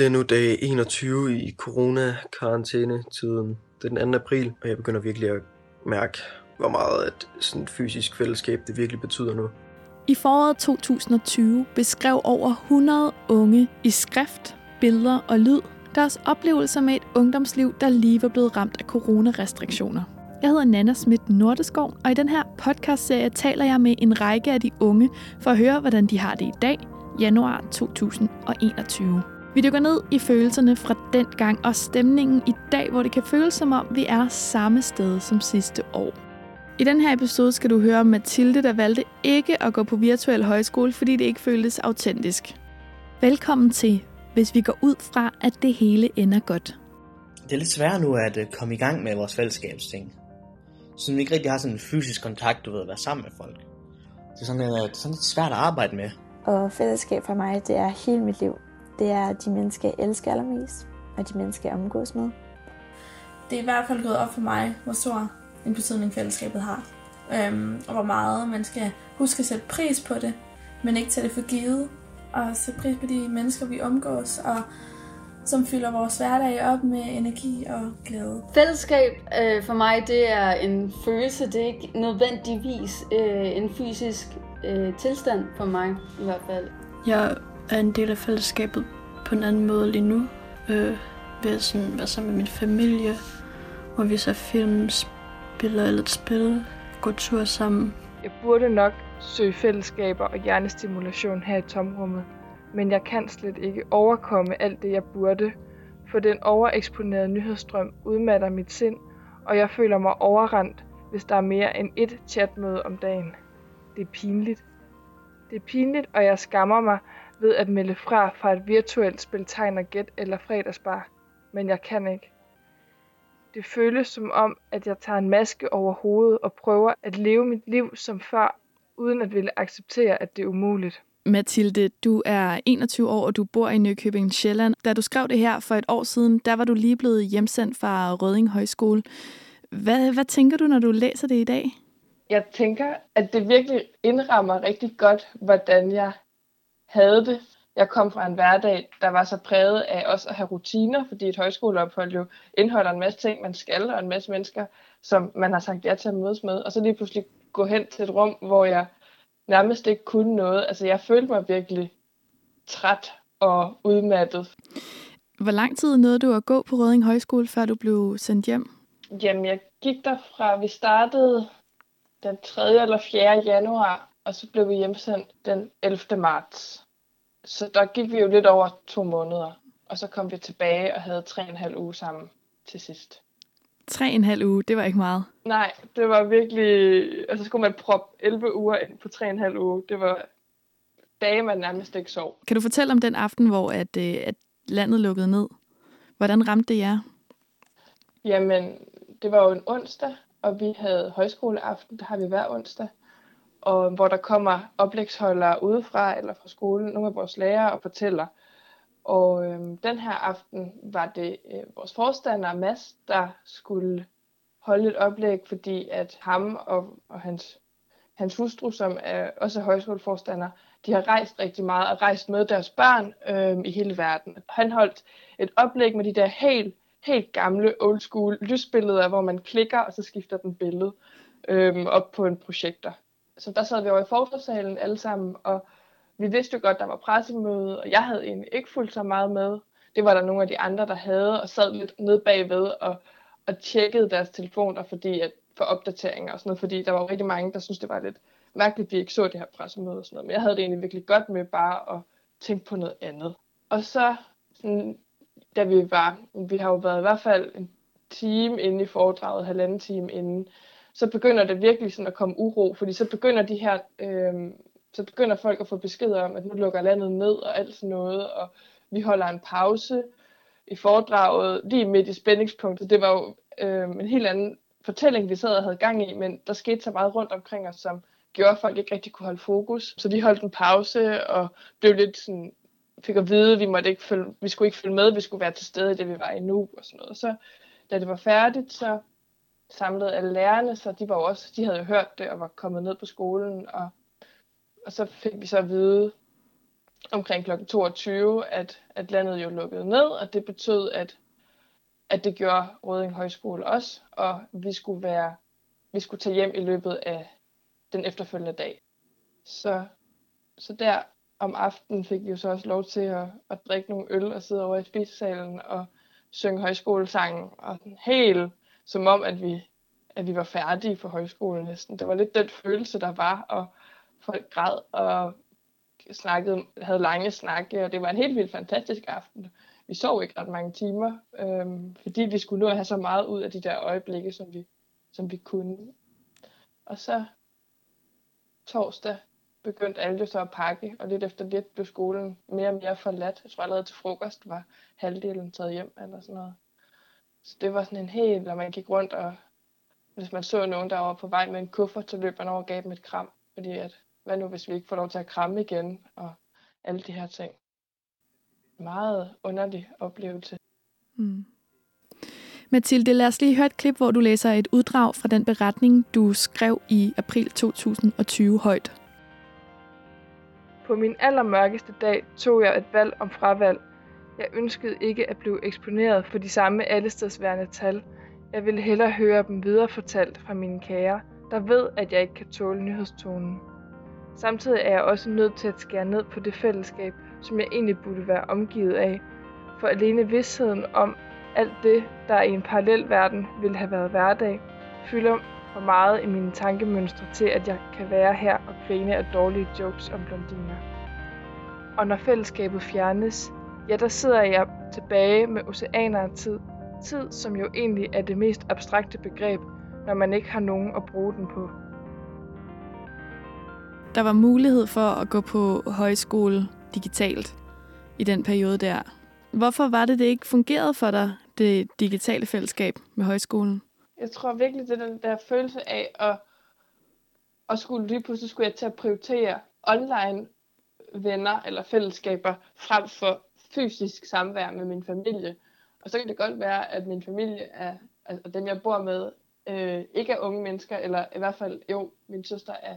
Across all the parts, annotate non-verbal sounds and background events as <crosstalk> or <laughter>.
Det er nu dag 21 i corona-karantæne-tiden. Det er den 2. april, og jeg begynder virkelig at mærke, hvor meget et sådan fysisk fællesskab det virkelig betyder nu. I foråret 2020 beskrev over 100 unge i skrift, billeder og lyd deres oplevelser med et ungdomsliv, der lige var blevet ramt af coronarestriktioner. Jeg hedder Nana Schmidt Nordeskov, og i den her podcastserie taler jeg med en række af de unge for at høre, hvordan de har det i dag, januar 2021. Vi dykker ned i følelserne fra den gang og stemningen i dag, hvor det kan føles som om, vi er samme sted som sidste år. I den her episode skal du høre om Mathilde, der valgte ikke at gå på virtuel højskole, fordi det ikke føltes autentisk. Velkommen til, hvis vi går ud fra, at det hele ender godt. Det er lidt svært nu at øh, komme i gang med vores fællesskabsting. Så vi ikke rigtig har sådan en fysisk kontakt, du ved, at være sammen med folk. Det er sådan, øh, det er sådan lidt svært at arbejde med. Og fællesskab for mig, det er hele mit liv. Det er de mennesker, jeg elsker allermest, og de mennesker, jeg omgås med. Det er i hvert fald gået op for mig, hvor stor en betydning fællesskabet har. Øhm, og hvor meget man skal huske at sætte pris på det, men ikke tage det for givet. Og sætte pris på de mennesker, vi omgås, og som fylder vores hverdag op med energi og glæde. Fællesskab øh, for mig, det er en følelse. Det er ikke nødvendigvis øh, en fysisk øh, tilstand for mig i hvert fald. Jeg er en del af fællesskabet på en anden måde lige nu. Øh, ved at sådan være sammen med min familie, hvor vi så film, spiller eller et spil, går tur sammen. Jeg burde nok søge fællesskaber og hjernestimulation her i tomrummet, men jeg kan slet ikke overkomme alt det, jeg burde, for den overeksponerede nyhedsstrøm udmatter mit sind, og jeg føler mig overrendt, hvis der er mere end ét chatmøde om dagen. Det er pinligt. Det er pinligt, og jeg skammer mig ved at melde fra fra et virtuelt spil tegn og gæt eller fredagsbar, men jeg kan ikke. Det føles som om, at jeg tager en maske over hovedet og prøver at leve mit liv som før, uden at ville acceptere, at det er umuligt. Mathilde, du er 21 år, og du bor i Nykøbing Sjælland. Da du skrev det her for et år siden, der var du lige blevet hjemsendt fra Røding Højskole. Hvad, hvad tænker du, når du læser det i dag? Jeg tænker, at det virkelig indrammer rigtig godt, hvordan jeg havde det. Jeg kom fra en hverdag, der var så præget af også at have rutiner, fordi et højskoleophold jo indeholder en masse ting, man skal, og en masse mennesker, som man har sagt ja til at mødes med. Og så lige pludselig gå hen til et rum, hvor jeg nærmest ikke kunne noget. Altså jeg følte mig virkelig træt og udmattet. Hvor lang tid nåede du at gå på Røding Højskole, før du blev sendt hjem? Jamen, jeg gik derfra, vi startede den 3. eller 4. januar, og så blev vi hjemsendt den 11. marts. Så der gik vi jo lidt over to måneder, og så kom vi tilbage og havde tre og en halv uge sammen til sidst. Tre en halv uge, det var ikke meget. Nej, det var virkelig... Altså, så skulle man proppe 11 uger ind på tre en halv uge. Det var dage, man nærmest ikke sov. Kan du fortælle om den aften, hvor at, øh, at landet lukkede ned? Hvordan ramte det jer? Jamen, det var jo en onsdag, og vi havde højskoleaften, der har vi hver onsdag, og hvor der kommer oplægsholdere udefra eller fra skolen, nogle af vores lærere og fortæller. Og øhm, den her aften var det øh, vores forstander Mads, der skulle holde et oplæg, fordi at ham og, og hans, hans hustru, som er også er højskoleforstander, de har rejst rigtig meget og rejst med deres børn øhm, i hele verden. Han holdt et oplæg med de der helt helt gamle old school lysbilleder, hvor man klikker, og så skifter den billede øhm, op på en projektor. Så der sad vi over i forsvarssalen alle sammen, og vi vidste jo godt, der var pressemøde, og jeg havde egentlig ikke fulgt så meget med. Det var der nogle af de andre, der havde, og sad lidt nede bagved og, og tjekkede deres telefoner fordi at, for opdateringer og sådan noget, fordi der var rigtig mange, der syntes, det var lidt mærkeligt, at vi ikke så det her pressemøde og sådan noget. Men jeg havde det egentlig virkelig godt med bare at tænke på noget andet. Og så sådan, da vi var, vi har jo været i hvert fald en time inde i foredraget, halvanden time inden, så begynder det virkelig sådan at komme uro, fordi så begynder de her, øh, så begynder folk at få beskeder om, at nu lukker landet ned og alt sådan noget, og vi holder en pause i foredraget lige midt i spændingspunktet. Det var jo øh, en helt anden fortælling, vi sad og havde gang i, men der skete så meget rundt omkring os, som gjorde, at folk ikke rigtig kunne holde fokus. Så vi holdt en pause og blev lidt sådan fik at vide, at vi, måtte ikke følge, vi skulle ikke følge med, vi skulle være til stede i det, vi var i nu og sådan noget. Så da det var færdigt, så samlede alle lærerne, så de var jo også, de havde jo hørt det og var kommet ned på skolen, og, og så fik vi så at vide, omkring kl. 22, at, at landet jo lukkede ned, og det betød, at, at det gjorde Røding Højskole også, og vi skulle, være, vi skulle tage hjem i løbet af den efterfølgende dag. Så, så der om aftenen fik vi jo så også lov til at, at drikke nogle øl og sidde over i spisesalen og synge højskolesangen, og helt som om, at vi, at vi var færdige for højskolen næsten. Det var lidt den følelse, der var, og folk græd og snakkede, havde lange snakke, og det var en helt vildt fantastisk aften. Vi sov ikke ret mange timer, øhm, fordi vi skulle nå at have så meget ud af de der øjeblikke, som vi, som vi kunne. Og så torsdag begyndte alle jo så at pakke, og lidt efter lidt blev skolen mere og mere forladt. Jeg tror allerede til frokost var halvdelen taget hjem eller sådan noget. Så det var sådan en helt, når man gik rundt, og hvis man så nogen, der var på vej med en kuffert, så løb man over og gav dem et kram. Fordi at, hvad nu hvis vi ikke får lov til at kramme igen, og alle de her ting. Meget underlig oplevelse. Mm. Mathilde, lad os lige høre et klip, hvor du læser et uddrag fra den beretning, du skrev i april 2020 højt. På min allermørkeste dag tog jeg et valg om fravalg. Jeg ønskede ikke at blive eksponeret for de samme allestedsværende tal. Jeg ville hellere høre dem viderefortalt fra mine kære, der ved, at jeg ikke kan tåle nyhedstonen. Samtidig er jeg også nødt til at skære ned på det fællesskab, som jeg egentlig burde være omgivet af, for alene vidsheden om alt det, der i en parallel verden ville have været hverdag, fylder for meget i mine tankemønstre til, at jeg kan være her og grine af dårlige jokes om blondiner. Og når fællesskabet fjernes, ja, der sidder jeg tilbage med oceaner af tid. Tid, som jo egentlig er det mest abstrakte begreb, når man ikke har nogen at bruge den på. Der var mulighed for at gå på højskole digitalt i den periode der. Hvorfor var det, det ikke fungerede for dig, det digitale fællesskab med højskolen? Jeg tror virkelig, det er den der følelse af at, at skulle lige pludselig skulle jeg til at prioritere online venner eller fællesskaber frem for fysisk samvær med min familie. Og så kan det godt være, at min familie er, altså dem jeg bor med, øh, ikke er unge mennesker, eller i hvert fald, jo, min søster er,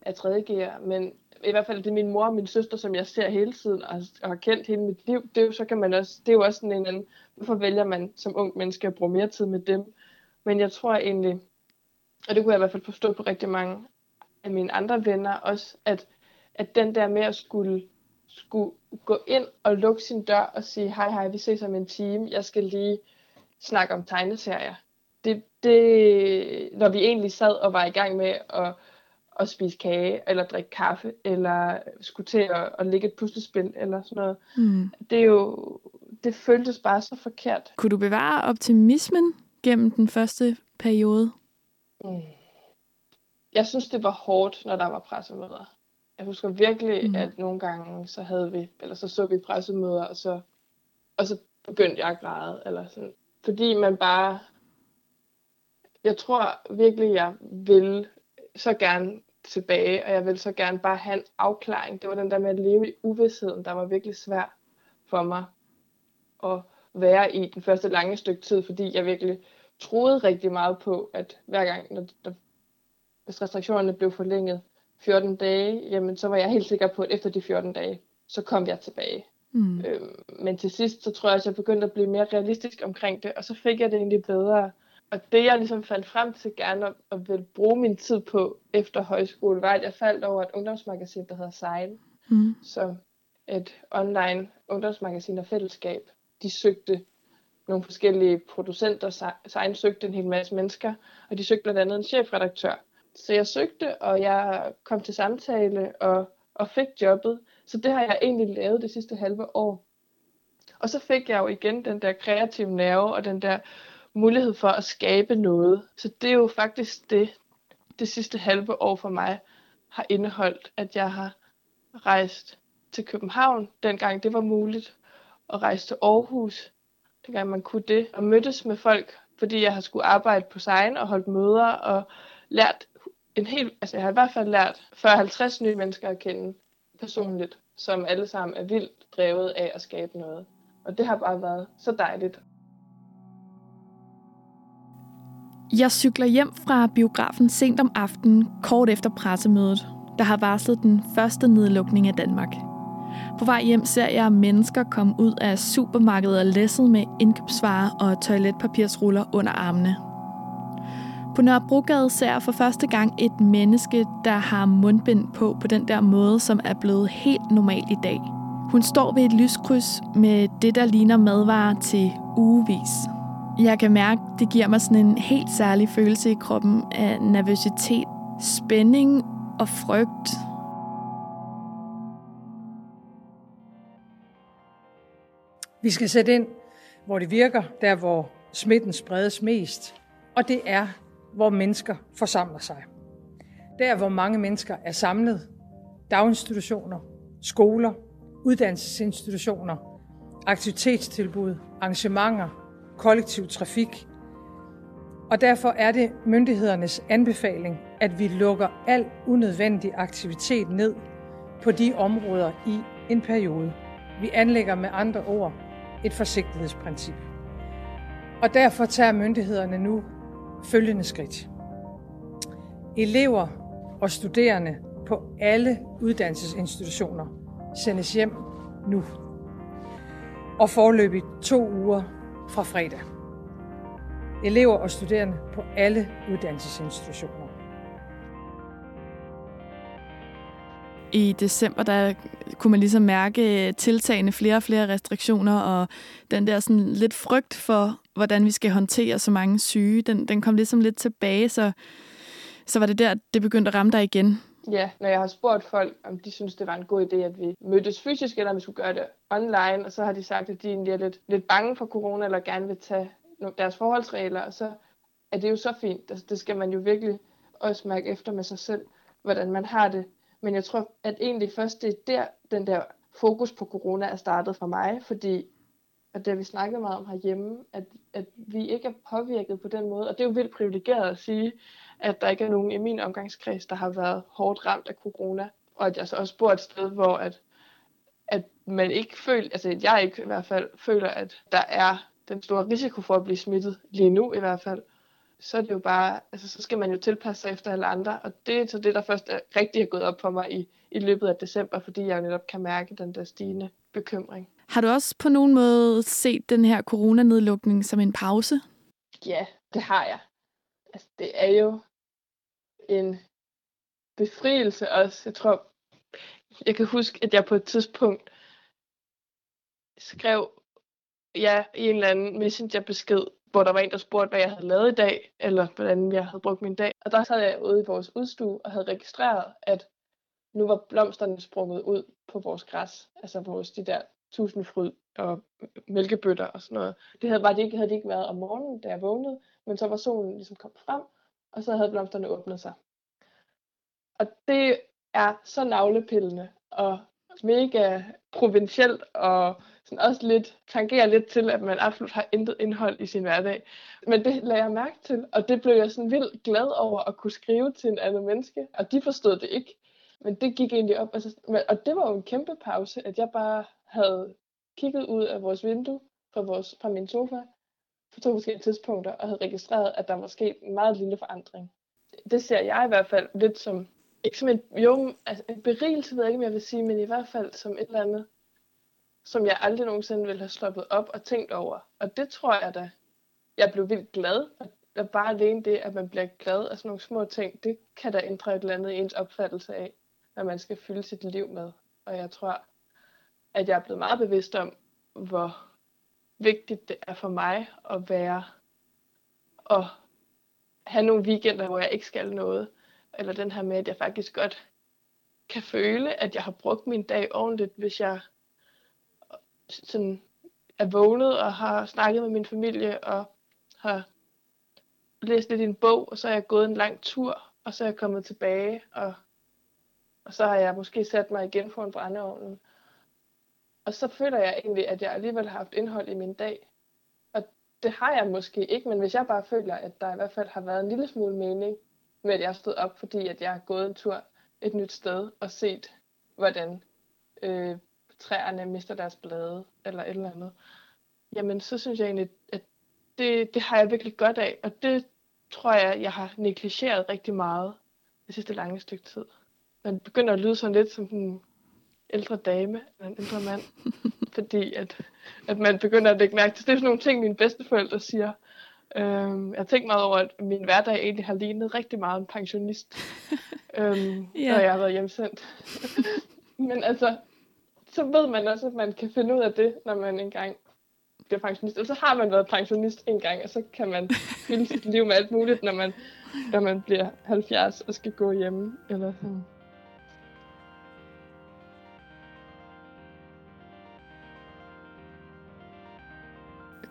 er 3. men i hvert fald det er min mor og min søster, som jeg ser hele tiden og, og har kendt hele mit liv. Det er jo, så kan man også, det er jo også sådan en anden, hvorfor vælger man som ung menneske at bruge mere tid med dem? Men jeg tror egentlig, og det kunne jeg i hvert fald forstå på rigtig mange af mine andre venner også, at, at den der med at skulle, skulle gå ind og lukke sin dør og sige, hej hej, vi ses om en time, jeg skal lige snakke om tegneserier. Det, det, når vi egentlig sad og var i gang med at, at spise kage, eller drikke kaffe, eller skulle til at, at lægge et puslespil, eller sådan noget. Mm. Det er jo, det føltes bare så forkert. Kunne du bevare optimismen gennem den første periode? Mm. Jeg synes, det var hårdt, når der var pressemøder. Jeg husker virkelig, mm. at nogle gange, så havde vi, eller så så vi pressemøder, og så, og så begyndte jeg at græde, eller sådan. Fordi man bare, jeg tror virkelig, jeg vil så gerne tilbage, og jeg vil så gerne bare have en afklaring. Det var den der med at leve i uvidsheden, der var virkelig svær for mig. Og være i den første lange stykke tid, fordi jeg virkelig troede rigtig meget på, at hver gang, når, når, hvis restriktionerne blev forlænget 14 dage, jamen så var jeg helt sikker på, at efter de 14 dage, så kom jeg tilbage. Mm. Øhm, men til sidst, så tror jeg, at jeg begyndte at blive mere realistisk omkring det, og så fik jeg det egentlig bedre. Og det, jeg ligesom fandt frem til gerne at, at ville bruge min tid på efter højskole, var, at jeg faldt over et ungdomsmagasin, der hedder Sejl, mm. som et online ungdomsmagasin og fællesskab, de søgte nogle forskellige producenter, Sein søgte en hel masse mennesker, og de søgte blandt andet en chefredaktør. Så jeg søgte, og jeg kom til samtale og, og fik jobbet. Så det har jeg egentlig lavet det sidste halve år. Og så fik jeg jo igen den der kreative nerve og den der mulighed for at skabe noget. Så det er jo faktisk det, det sidste halve år for mig har indeholdt, at jeg har rejst til København, dengang det var muligt, og rejse til Aarhus, dengang man kunne det, og mødtes med folk, fordi jeg har skulle arbejde på sign og holdt møder og lært en hel, altså jeg har i hvert fald lært 40-50 nye mennesker at kende personligt, som alle sammen er vildt drevet af at skabe noget. Og det har bare været så dejligt. Jeg cykler hjem fra biografen sent om aftenen, kort efter pressemødet, der har varslet den første nedlukning af Danmark. På vej hjem ser jeg mennesker komme ud af supermarkedet og læsset med indkøbsvarer og toiletpapirsruller under armene. På Nørrebrogade ser jeg for første gang et menneske, der har mundbind på på den der måde, som er blevet helt normal i dag. Hun står ved et lyskryds med det, der ligner madvarer til ugevis. Jeg kan mærke, det giver mig sådan en helt særlig følelse i kroppen af nervøsitet, spænding og frygt. Vi skal sætte ind, hvor det virker, der hvor smitten spredes mest, og det er, hvor mennesker forsamler sig. Der, hvor mange mennesker er samlet, daginstitutioner, skoler, uddannelsesinstitutioner, aktivitetstilbud, arrangementer, kollektiv trafik. Og derfor er det myndighedernes anbefaling, at vi lukker al unødvendig aktivitet ned på de områder i en periode. Vi anlægger med andre ord et forsigtighedsprincip. Og derfor tager myndighederne nu følgende skridt. Elever og studerende på alle uddannelsesinstitutioner sendes hjem nu. Og forløbig to uger fra fredag. Elever og studerende på alle uddannelsesinstitutioner. I december, der kunne man ligesom mærke tiltagende flere og flere restriktioner, og den der sådan lidt frygt for, hvordan vi skal håndtere så mange syge, den, den kom ligesom lidt tilbage, så, så var det der, det begyndte at ramme dig igen. Ja, når jeg har spurgt folk, om de synes, det var en god idé, at vi mødtes fysisk, eller om vi skulle gøre det online, og så har de sagt, at de egentlig er lidt, lidt bange for corona, eller gerne vil tage deres forholdsregler, og så er det jo så fint. Altså, det skal man jo virkelig også mærke efter med sig selv, hvordan man har det. Men jeg tror, at egentlig først det er der, den der fokus på corona er startet for mig, fordi at det har vi snakket meget om herhjemme, at, at vi ikke er påvirket på den måde, og det er jo vildt privilegeret at sige, at der ikke er nogen i min omgangskreds, der har været hårdt ramt af corona, og at jeg så også bor et sted, hvor at, at man ikke føler, altså jeg ikke i hvert fald føler, at der er den store risiko for at blive smittet lige nu i hvert fald, så er det jo bare, altså så skal man jo tilpasse sig efter alle andre, og det er så det, der først er rigtig er gået op på mig i, i løbet af december, fordi jeg jo netop kan mærke den der stigende bekymring. Har du også på nogen måde set den her coronanedlukning som en pause? Ja, det har jeg. Altså, det er jo en befrielse også. Jeg tror, jeg kan huske, at jeg på et tidspunkt skrev ja, i en eller anden messengerbesked, hvor der var en, der spurgte, hvad jeg havde lavet i dag, eller hvordan jeg havde brugt min dag. Og der sad jeg ude i vores udstue og havde registreret, at nu var blomsterne sprunget ud på vores græs, altså vores de der tusindfryd og mælkebøtter og sådan noget. Det havde, var det ikke, havde det ikke været om morgenen, da jeg vågnede, men så var solen ligesom kommet frem, og så havde blomsterne åbnet sig. Og det er så navlepillende og mega provincielt og sådan også lidt, tangerer lidt til, at man absolut har intet indhold i sin hverdag. Men det lagde jeg mærke til, og det blev jeg sådan vildt glad over at kunne skrive til en anden menneske, og de forstod det ikke. Men det gik egentlig op, altså, og det var jo en kæmpe pause, at jeg bare havde kigget ud af vores vindue fra, vores, fra min sofa på to forskellige tidspunkter, og havde registreret, at der var sket en meget lille forandring. Det ser jeg i hvert fald lidt som, ikke som en, jo, altså en berigelse, ved jeg ikke, om jeg vil sige, men i hvert fald som et eller andet, som jeg aldrig nogensinde ville have stoppet op og tænkt over. Og det tror jeg da, jeg blev vildt glad. Og bare alene det, at man bliver glad af sådan nogle små ting, det kan da ændre et eller andet i ens opfattelse af, hvad man skal fylde sit liv med. Og jeg tror, at jeg er blevet meget bevidst om, hvor vigtigt det er for mig at være og have nogle weekender, hvor jeg ikke skal noget. Eller den her med, at jeg faktisk godt kan føle, at jeg har brugt min dag ordentligt, hvis jeg sådan er vågnet og har snakket med min familie og har læst lidt i en bog, og så er jeg gået en lang tur, og så er jeg kommet tilbage, og, og så har jeg måske sat mig igen foran brændeovnen. Og så føler jeg egentlig, at jeg alligevel har haft indhold i min dag. Og det har jeg måske ikke, men hvis jeg bare føler, at der i hvert fald har været en lille smule mening med, at jeg stod op, fordi at jeg har gået en tur et nyt sted og set, hvordan øh, træerne mister deres blade, eller et eller andet, jamen så synes jeg egentlig, at det, det har jeg virkelig godt af, og det tror jeg, jeg har negligeret rigtig meget det sidste lange stykke tid. Man begynder at lyde sådan lidt som den ældre dame eller en ældre mand. <laughs> fordi at, at man begynder at lægge mærke til. Det er sådan nogle ting, mine bedsteforældre siger. Øhm, jeg har tænkt meget over, at min hverdag egentlig har lignet rigtig meget en pensionist, <laughs> øhm, yeah. når jeg har været hjemsendt. <laughs> Men altså, så ved man også, at man kan finde ud af det, når man engang bliver pensionist. Og så har man været pensionist en gang, og så kan man <laughs> fylde sit liv med alt muligt, når man, når man bliver 70 og skal gå hjemme. Eller sådan.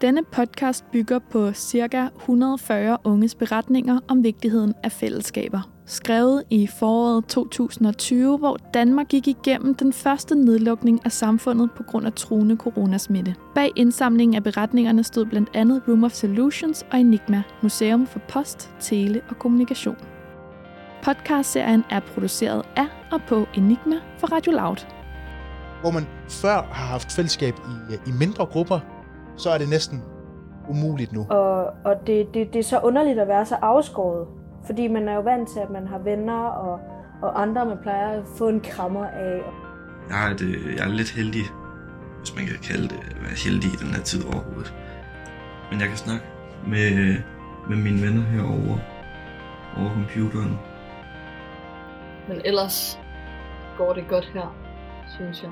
Denne podcast bygger på ca. 140 unges beretninger om vigtigheden af fællesskaber. Skrevet i foråret 2020, hvor Danmark gik igennem den første nedlukning af samfundet på grund af truende coronasmitte. Bag indsamlingen af beretningerne stod blandt andet Room of Solutions og Enigma, Museum for Post, Tele og Kommunikation. Podcastserien er produceret af og på Enigma for Radio Loud. Hvor man før har haft fællesskab i, øh, i mindre grupper, så er det næsten umuligt nu. Og, og det, det, det er så underligt at være så afskåret, fordi man er jo vant til, at man har venner og, og andre, man plejer at få en krammer af. Jeg er, det, jeg er lidt heldig, hvis man kan kalde det at være heldig i den her tid overhovedet. Men jeg kan snakke med, med mine venner herovre over computeren. Men ellers går det godt her, synes jeg.